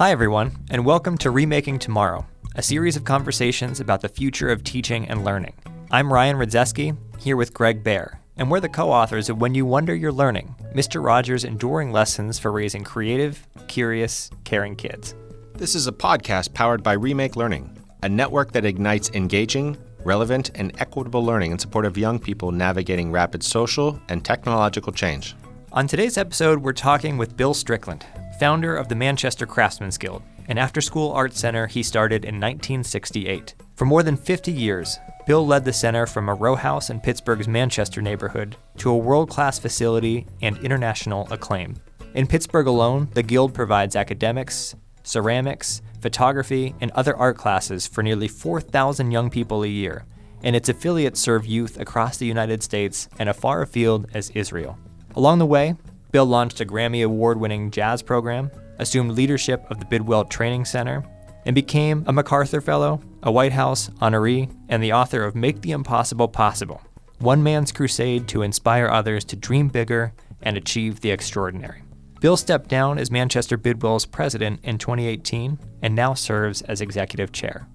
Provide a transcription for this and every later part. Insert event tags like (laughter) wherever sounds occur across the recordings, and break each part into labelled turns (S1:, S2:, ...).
S1: Hi, everyone, and welcome to Remaking Tomorrow, a series of conversations about the future of teaching and learning. I'm Ryan Rydzewski, here with Greg Behr, and we're the co authors of When You Wonder You're Learning Mr. Rogers' Enduring Lessons for Raising Creative, Curious, Caring Kids.
S2: This is a podcast powered by Remake Learning, a network that ignites engaging, relevant, and equitable learning in support of young people navigating rapid social and technological change.
S1: On today's episode, we're talking with Bill Strickland, founder of the Manchester Craftsmen's Guild, an after school art center he started in 1968. For more than 50 years, Bill led the center from a row house in Pittsburgh's Manchester neighborhood to a world class facility and international acclaim. In Pittsburgh alone, the Guild provides academics, ceramics, photography, and other art classes for nearly 4,000 young people a year, and its affiliates serve youth across the United States and as far afield as Israel. Along the way, Bill launched a Grammy Award winning jazz program, assumed leadership of the Bidwell Training Center, and became a MacArthur Fellow, a White House honoree, and the author of Make the Impossible Possible One Man's Crusade to Inspire Others to Dream Bigger and Achieve the Extraordinary. Bill stepped down as Manchester Bidwell's president in 2018 and now serves as executive chair.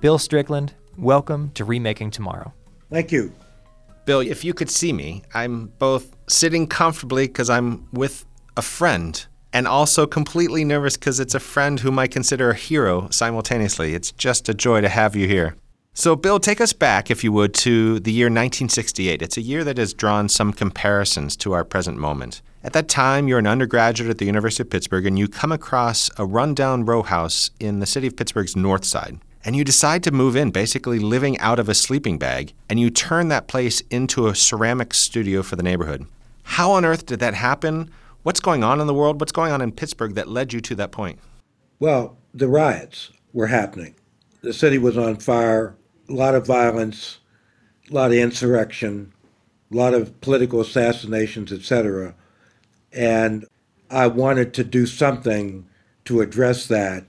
S1: Bill Strickland, welcome to Remaking Tomorrow.
S3: Thank you.
S2: Bill, if you could see me, I'm both sitting comfortably because I'm with a friend and also completely nervous because it's a friend whom I consider a hero simultaneously. It's just a joy to have you here. So, Bill, take us back, if you would, to the year 1968. It's a year that has drawn some comparisons to our present moment. At that time, you're an undergraduate at the University of Pittsburgh and you come across a rundown row house in the city of Pittsburgh's north side. And you decide to move in, basically living out of a sleeping bag, and you turn that place into a ceramic studio for the neighborhood. How on earth did that happen? What's going on in the world? What's going on in Pittsburgh that led you to that point?
S3: Well, the riots were happening. The city was on fire, a lot of violence, a lot of insurrection, a lot of political assassinations, etc. And I wanted to do something to address that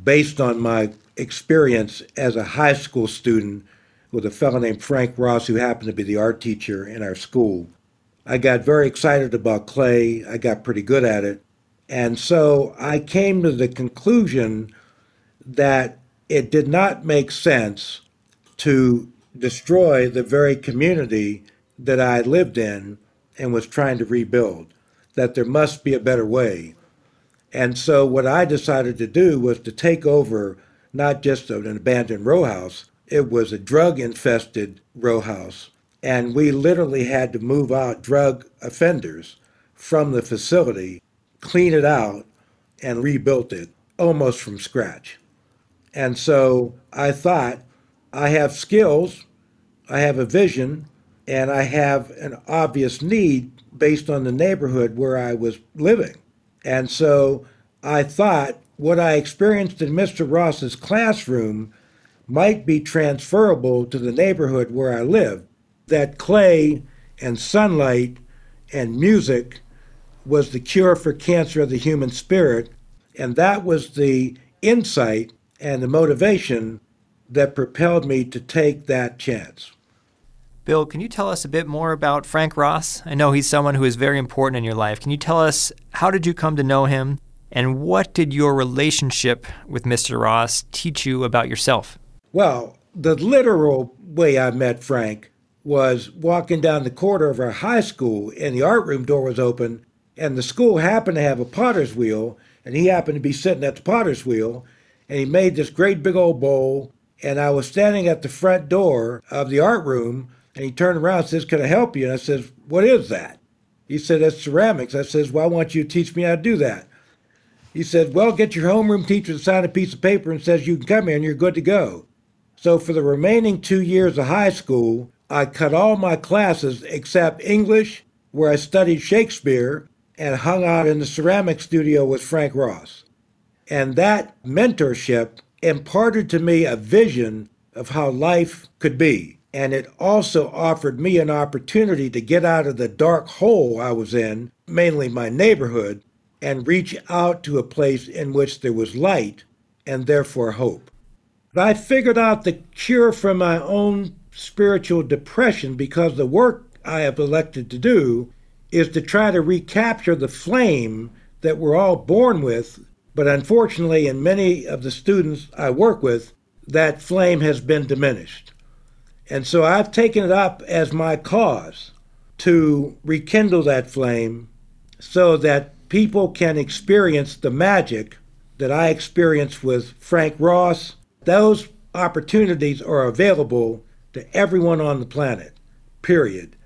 S3: based on my experience as a high school student with a fellow named Frank Ross, who happened to be the art teacher in our school. I got very excited about clay. I got pretty good at it. And so I came to the conclusion that it did not make sense to destroy the very community that I lived in and was trying to rebuild that there must be a better way. And so what I decided to do was to take over not just an abandoned row house, it was a drug infested row house. And we literally had to move out drug offenders from the facility, clean it out, and rebuilt it almost from scratch. And so I thought, I have skills, I have a vision, and I have an obvious need based on the neighborhood where I was living. And so I thought what I experienced in Mr. Ross's classroom might be transferable to the neighborhood where I lived. That clay and sunlight and music was the cure for cancer of the human spirit. And that was the insight and the motivation that propelled me to take that chance.
S1: Bill, can you tell us a bit more about Frank Ross? I know he's someone who is very important in your life. Can you tell us how did you come to know him and what did your relationship with Mr. Ross teach you about yourself?
S3: Well, the literal way I met Frank was walking down the corridor of our high school and the art room door was open and the school happened to have a potter's wheel and he happened to be sitting at the potter's wheel and he made this great big old bowl and I was standing at the front door of the art room and he turned around and says, Can I help you? And I says, What is that? He said, That's ceramics. I says, Well, I want you to teach me how to do that. He said, Well, get your homeroom teacher to sign a piece of paper and says you can come here and you're good to go. So for the remaining two years of high school, I cut all my classes except English, where I studied Shakespeare and hung out in the ceramic studio with Frank Ross. And that mentorship imparted to me a vision of how life could be and it also offered me an opportunity to get out of the dark hole I was in, mainly my neighborhood, and reach out to a place in which there was light and therefore hope. But I figured out the cure for my own spiritual depression because the work I have elected to do is to try to recapture the flame that we're all born with But unfortunately, in many of the students I work with, that flame has been diminished. And so I've taken it up as my cause to rekindle that flame so that people can experience the magic that I experienced with Frank Ross. Those opportunities are available to everyone on the planet, period.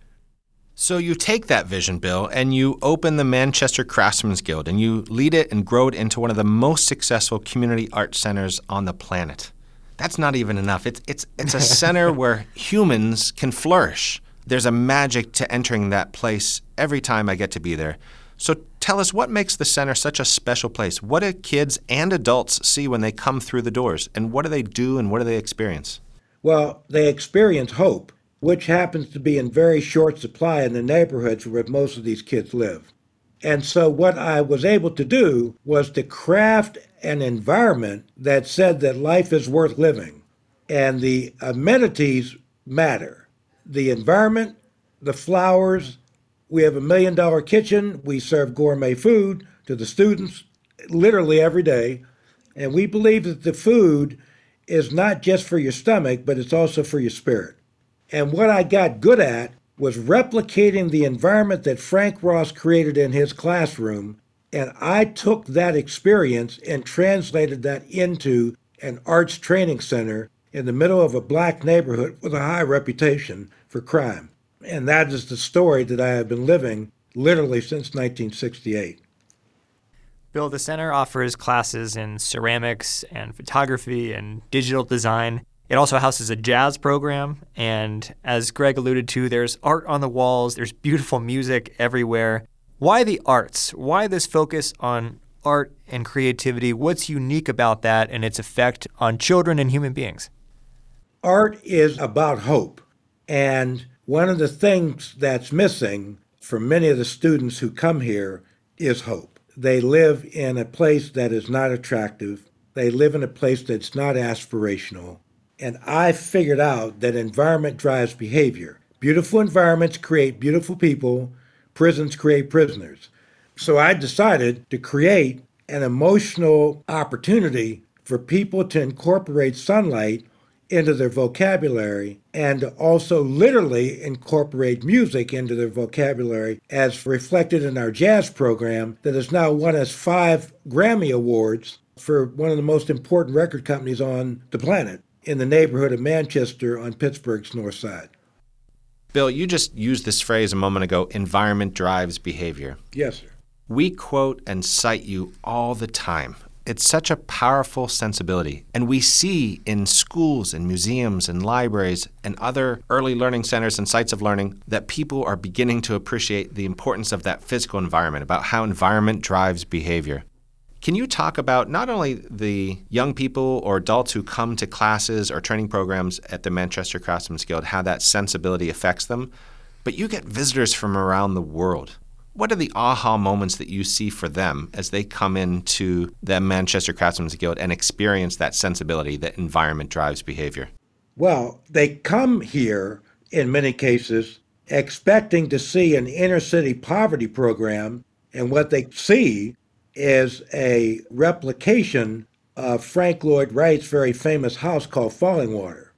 S2: So you take that vision, Bill, and you open the Manchester Craftsmen's Guild and you lead it and grow it into one of the most successful community art centers on the planet. That's not even enough. It's it's it's a center (laughs) where humans can flourish. There's a magic to entering that place every time I get to be there. So tell us what makes the center such a special place? What do kids and adults see when they come through the doors? And what do they do and what do they experience?
S3: Well, they experience hope which happens to be in very short supply in the neighborhoods where most of these kids live. And so, what I was able to do was to craft an environment that said that life is worth living and the amenities matter. The environment, the flowers, we have a million dollar kitchen, we serve gourmet food to the students literally every day. And we believe that the food is not just for your stomach, but it's also for your spirit. And what I got good at was replicating the environment that Frank Ross created in his classroom. And I took that experience and translated that into an arts training center in the middle of a black neighborhood with a high reputation for crime. And that is the story that I have been living literally since 1968.
S1: Bill, the center offers classes in ceramics and photography and digital design. It also houses a jazz program, and as Greg alluded to, there's art on the walls, there's beautiful music everywhere. Why the arts? Why this focus on art and creativity? What's unique about that and its effect on children and human beings?
S3: Art is about hope. And one of the things that's missing for many of the students who come here is hope. They live in a place that is not attractive. They live in a place that's not aspirational. And I figured out that environment drives behavior. Beautiful environments create beautiful people, prisons create prisoners. So I decided to create an emotional opportunity for people to incorporate sunlight into their vocabulary and also literally incorporate music into their vocabulary as reflected in our jazz program that has now won us five Grammy Awards for one of the most important record companies on the planet in the neighborhood of Manchester on Pittsburgh's north side.
S2: Bill, you just used this phrase a moment ago environment drives behavior.
S3: Yes, sir.
S2: We quote and cite you all the time. It's such a powerful sensibility. And we see in schools and museums and libraries and other early learning centers and sites of learning that people are beginning to appreciate the importance of that physical environment, about how environment drives behavior. Can you talk about not only the young people or adults who come to classes or training programs at the Manchester Craftsmen's Guild, how that sensibility affects them, but you get visitors from around the world. What are the aha moments that you see for them as they come into the Manchester Craftsmen's Guild and experience that sensibility that environment drives behavior?
S3: Well, they come here in many cases expecting to see an inner city poverty program, and what they see is a replication of Frank Lloyd Wright's very famous house called Fallingwater.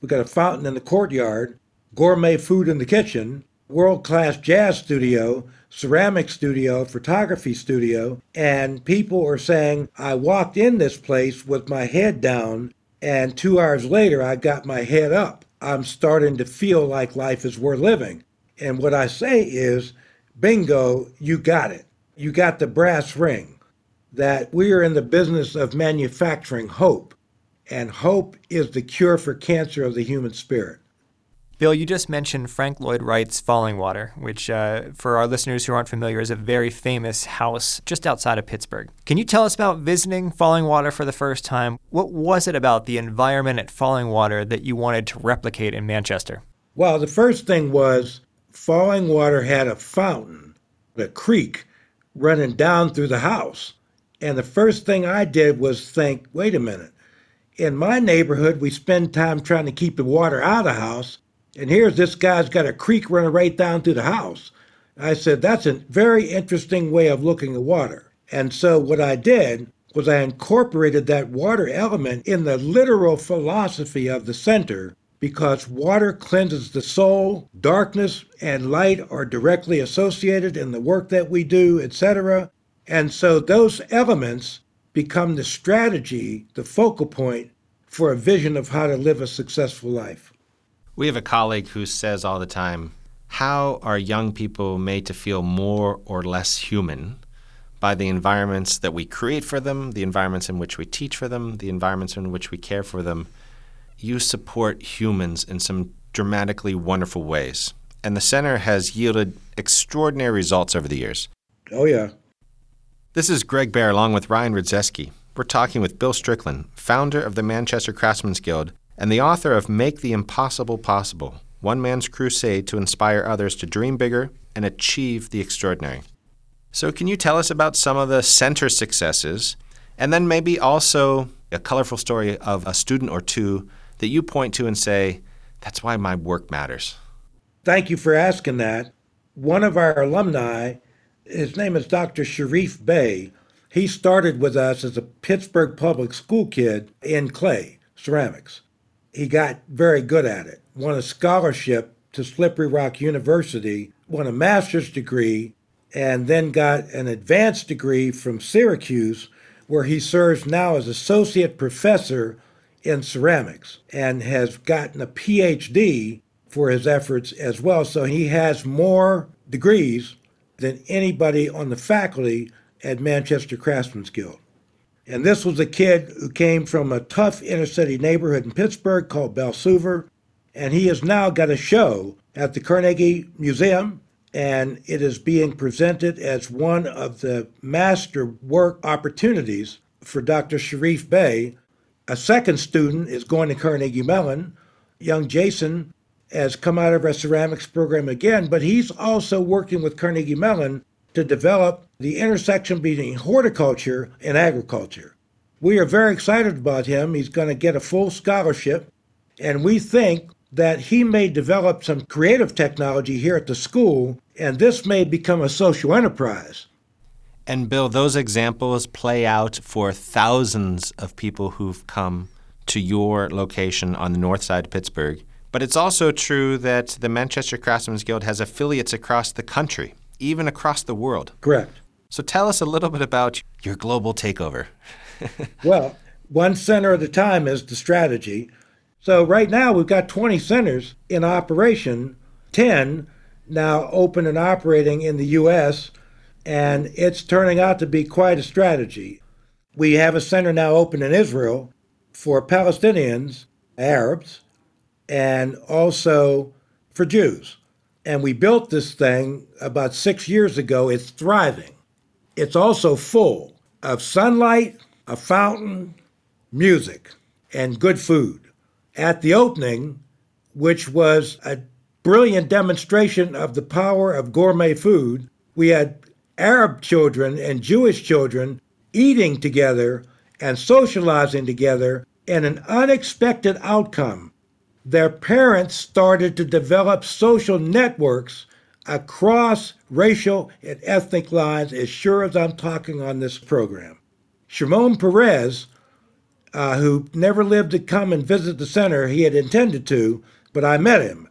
S3: We've got a fountain in the courtyard, gourmet food in the kitchen, world class jazz studio, ceramic studio, photography studio, and people are saying, I walked in this place with my head down, and two hours later, I got my head up. I'm starting to feel like life is worth living. And what I say is, bingo, you got it you got the brass ring that we are in the business of manufacturing hope, and hope is the cure for cancer of the human spirit.
S1: Bill, you just mentioned Frank Lloyd Wright's Fallingwater, which, uh, for our listeners who aren't familiar, is a very famous house just outside of Pittsburgh. Can you tell us about visiting Fallingwater for the first time? What was it about the environment at Fallingwater that you wanted to replicate in Manchester?
S3: Well, the first thing was Fallingwater had a fountain, a creek running down through the house. And the first thing I did was think, wait a minute. In my neighborhood, we spend time trying to keep the water out of the house. And here's this guy's got a creek running right down through the house. I said, that's a very interesting way of looking at water. And so what I did was I incorporated that water element in the literal philosophy of the center because water cleanses the soul, darkness and light are directly associated in the work that we do, etc. And so those elements become the strategy, the focal point for a vision of how to live a successful life.
S2: We have a colleague who says all the time, How are young people made to feel more or less human? By the environments that we create for them, the environments in which we teach for them, the environments in which we care for them. You support humans in some dramatically wonderful ways. And the center has yielded extraordinary results over the years.
S3: Oh, yeah.
S2: This is Greg Behr along with Ryan Rydzewski. We're talking with Bill Strickland, founder of the Manchester Craftsmen's Guild and the author of Make the Impossible Possible One Man's Crusade to Inspire Others to Dream Bigger and Achieve the Extraordinary. So, can you tell us about some of the center successes and then maybe also a colorful story of a student or two that you point to and say, that's why my work matters?
S3: Thank you for asking that. One of our alumni his name is Dr. Sharif Bey. He started with us as a Pittsburgh public school kid in clay, ceramics. He got very good at it, won a scholarship to Slippery Rock University, won a master's degree, and then got an advanced degree from Syracuse, where he serves now as associate professor in ceramics and has gotten a PhD for his efforts as well. So he has more degrees than anybody on the faculty at Manchester Craftsmen's Guild. And this was a kid who came from a tough inner city neighborhood in Pittsburgh called Beltzhoover. And he has now got a show at the Carnegie Museum, and it is being presented as one of the master work opportunities for Dr. Sharif Bey. A second student is going to Carnegie Mellon. Young Jason has come out of our ceramics program again, but he's also working with Carnegie Mellon to develop the intersection between horticulture and agriculture. We are very excited about him. He's going to get a full scholarship, and we think that he may develop some creative technology here at the school, and this may become a social enterprise.
S2: And Bill, those examples play out for thousands of people who've come to your location on the north side of Pittsburgh but it's also true that the Manchester Craftsmen's Guild has affiliates across the country, even across the world.
S3: Correct.
S2: So tell us a little bit about your global takeover. (laughs)
S3: well, one center at a time is the strategy. So right now we've got 20 centers in operation, 10 now open and operating in the U.S., and it's turning out to be quite a strategy. We have a center now open in Israel for Palestinians, Arabs, and also for Jews. And we built this thing about six years ago. It's thriving. It's also full of sunlight, a fountain, music, and good food. At the opening, which was a brilliant demonstration of the power of gourmet food, we had Arab children and Jewish children eating together and socializing together, and an unexpected outcome their parents started to develop social networks across racial and ethnic lines, as sure as I'm talking on this program. Shimon Peres, uh, who never lived to come and visit the center, he had intended to, but I met him.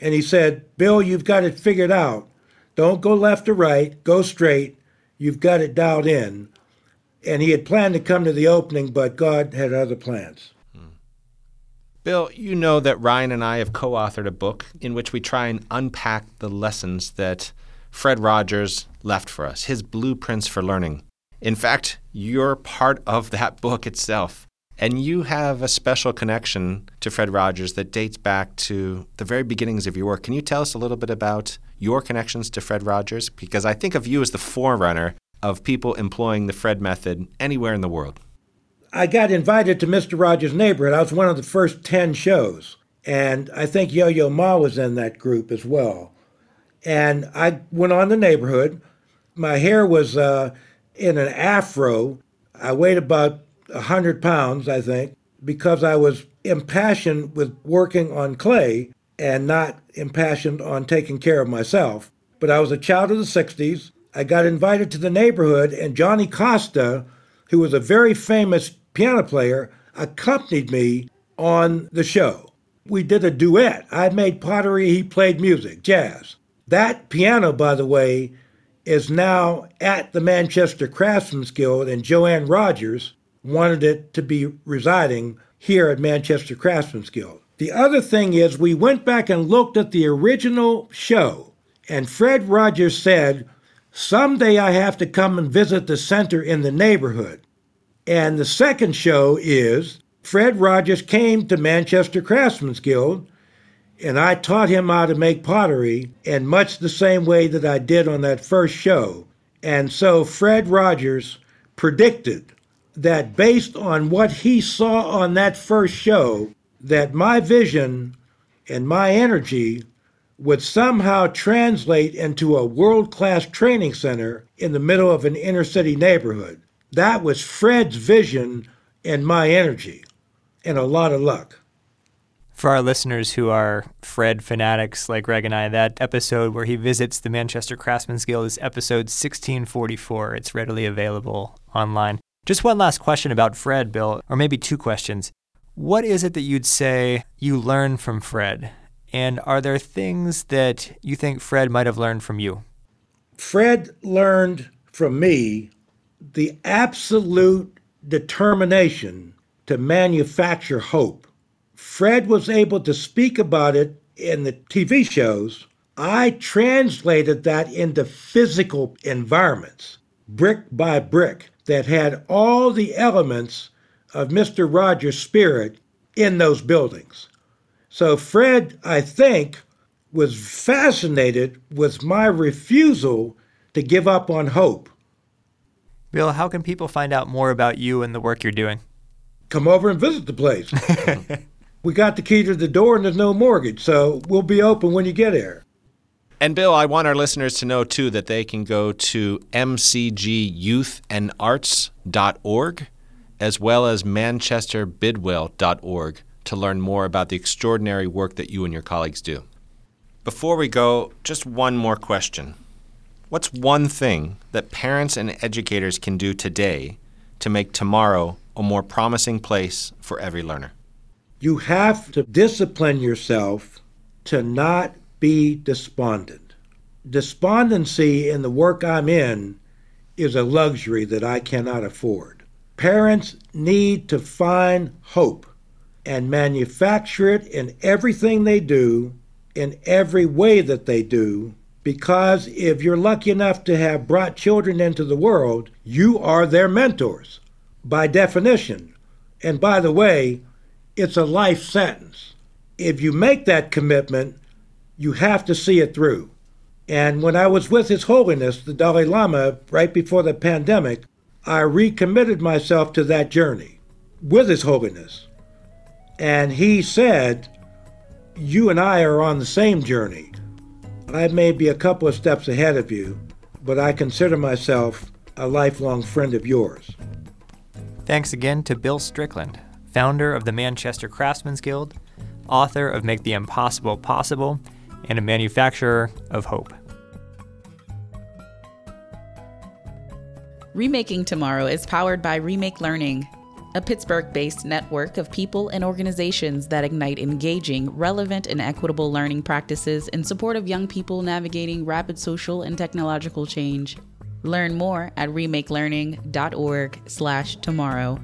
S3: And he said, Bill, you've got it figured out. Don't go left or right, go straight. You've got it dialed in. And he had planned to come to the opening, but God had other plans.
S2: Bill, you know that Ryan and I have co authored a book in which we try and unpack the lessons that Fred Rogers left for us, his blueprints for learning. In fact, you're part of that book itself. And you have a special connection to Fred Rogers that dates back to the very beginnings of your work. Can you tell us a little bit about your connections to Fred Rogers? Because I think of you as the forerunner of people employing the Fred method anywhere in the world.
S3: I got invited to Mr. Rogers' Neighborhood. I was one of the first 10 shows. And I think Yo Yo Ma was in that group as well. And I went on the neighborhood. My hair was uh, in an afro. I weighed about 100 pounds, I think, because I was impassioned with working on clay and not impassioned on taking care of myself. But I was a child of the 60s. I got invited to the neighborhood, and Johnny Costa who was a very famous piano player, accompanied me on the show. We did a duet. I made pottery, he played music, jazz. That piano, by the way, is now at the Manchester Craftsmen's Guild, and Joanne Rogers wanted it to be residing here at Manchester Craftsmen's Guild. The other thing is, we went back and looked at the original show, and Fred Rogers said, Someday I have to come and visit the center in the neighborhood. And the second show is Fred Rogers came to Manchester Craftsmen's Guild, and I taught him how to make pottery in much the same way that I did on that first show. And so Fred Rogers predicted that based on what he saw on that first show, that my vision and my energy would somehow translate into a world class training center in the middle of an inner city neighborhood. That was Fred's vision and my energy, and a lot of luck.
S1: For our listeners who are Fred fanatics like Greg and I, that episode where he visits the Manchester Craftsmen's Guild is episode 1644. It's readily available online. Just one last question about Fred, Bill, or maybe two questions. What is it that you'd say you learned from Fred? And are there things that you think Fred might have learned from you?
S3: Fred learned from me the absolute determination to manufacture hope. Fred was able to speak about it in the TV shows. I translated that into physical environments, brick by brick, that had all the elements of Mr. Rogers' spirit in those buildings. So Fred, I think, was fascinated with my refusal to give up on hope.
S1: Bill, how can people find out more about you and the work you're doing?
S3: Come over and visit the place. (laughs) we got the key to the door and there's no mortgage, so we'll be open when you get here.
S2: And Bill, I want our listeners to know too that they can go to mcgyouthandarts.org as well as manchesterbidwell.org to learn more about the extraordinary work that you and your colleagues do. Before we go, just one more question. What's one thing that parents and educators can do today to make tomorrow a more promising place for every learner?
S3: You have to discipline yourself to not be despondent. Despondency in the work I'm in is a luxury that I cannot afford. Parents need to find hope and manufacture it in everything they do, in every way that they do, because if you're lucky enough to have brought children into the world, you are their mentors by definition. And by the way, it's a life sentence. If you make that commitment, you have to see it through. And when I was with His Holiness, the Dalai Lama, right before the pandemic, I recommitted myself to that journey with His Holiness. And he said, You and I are on the same journey. I may be a couple of steps ahead of you, but I consider myself a lifelong friend of yours.
S1: Thanks again to Bill Strickland, founder of the Manchester Craftsmen's Guild, author of Make the Impossible Possible, and a manufacturer of hope.
S4: Remaking Tomorrow is powered by Remake Learning, a Pittsburgh based network of people and organizations that ignite engaging, relevant, and equitable learning practices in support of young people navigating rapid social and technological change. Learn more at remakelearning.org/tomorrow.